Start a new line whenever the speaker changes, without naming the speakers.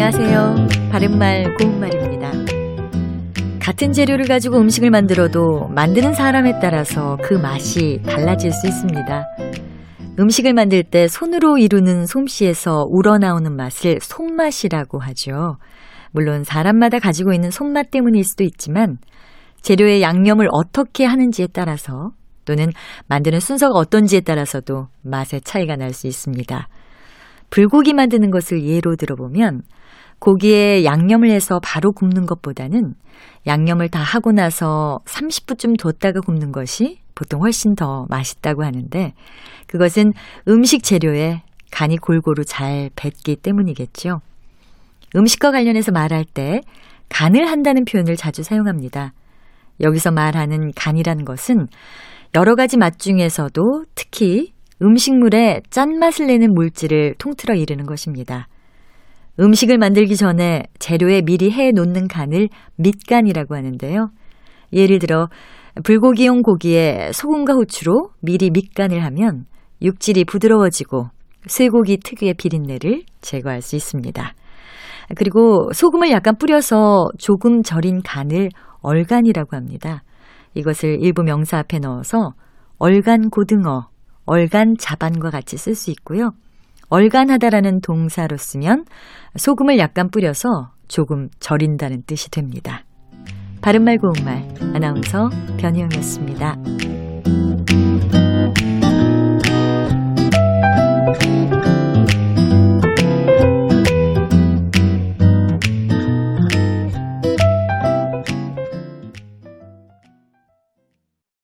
안녕하세요. 바른말 고운말입니다. 같은 재료를 가지고 음식을 만들어도 만드는 사람에 따라서 그 맛이 달라질 수 있습니다. 음식을 만들 때 손으로 이루는 솜씨에서 우러나오는 맛을 손맛이라고 하죠. 물론 사람마다 가지고 있는 손맛 때문일 수도 있지만 재료의 양념을 어떻게 하는지에 따라서 또는 만드는 순서가 어떤지에 따라서도 맛의 차이가 날 수 있습니다. 불고기 만드는 것을 예로 들어보면 고기에 양념을 해서 바로 굽는 것보다는 양념을 다 하고 나서 30분쯤 뒀다가 굽는 것이 보통 훨씬 더 맛있다고 하는데 그것은 음식 재료에 간이 골고루 잘 뱄기 때문이겠죠. 음식과 관련해서 말할 때 간을 한다는 표현을 자주 사용합니다. 여기서 말하는 간이라는 것은 여러 가지 맛 중에서도 특히 음식물에 짠맛을 내는 물질을 통틀어 이르는 것입니다. 음식을 만들기 전에 재료에 미리 해 놓는 간을 밑간이라고 하는데요. 예를 들어 불고기용 고기에 소금과 후추로 미리 밑간을 하면 육질이 부드러워지고 쇠고기 특유의 비린내를 제거할 수 있습니다. 그리고 소금을 약간 뿌려서 조금 절인 간을 얼간이라고 합니다. 이것을 일부 명사 앞에 넣어서 얼간 고등어, 얼간 자반과 같이 쓸 수 있고요. 얼간하다라는 동사로 쓰면 소금을 약간 뿌려서 조금 절인다는 뜻이 됩니다. 바른말 고운말 아나운서 변희영이었습니다.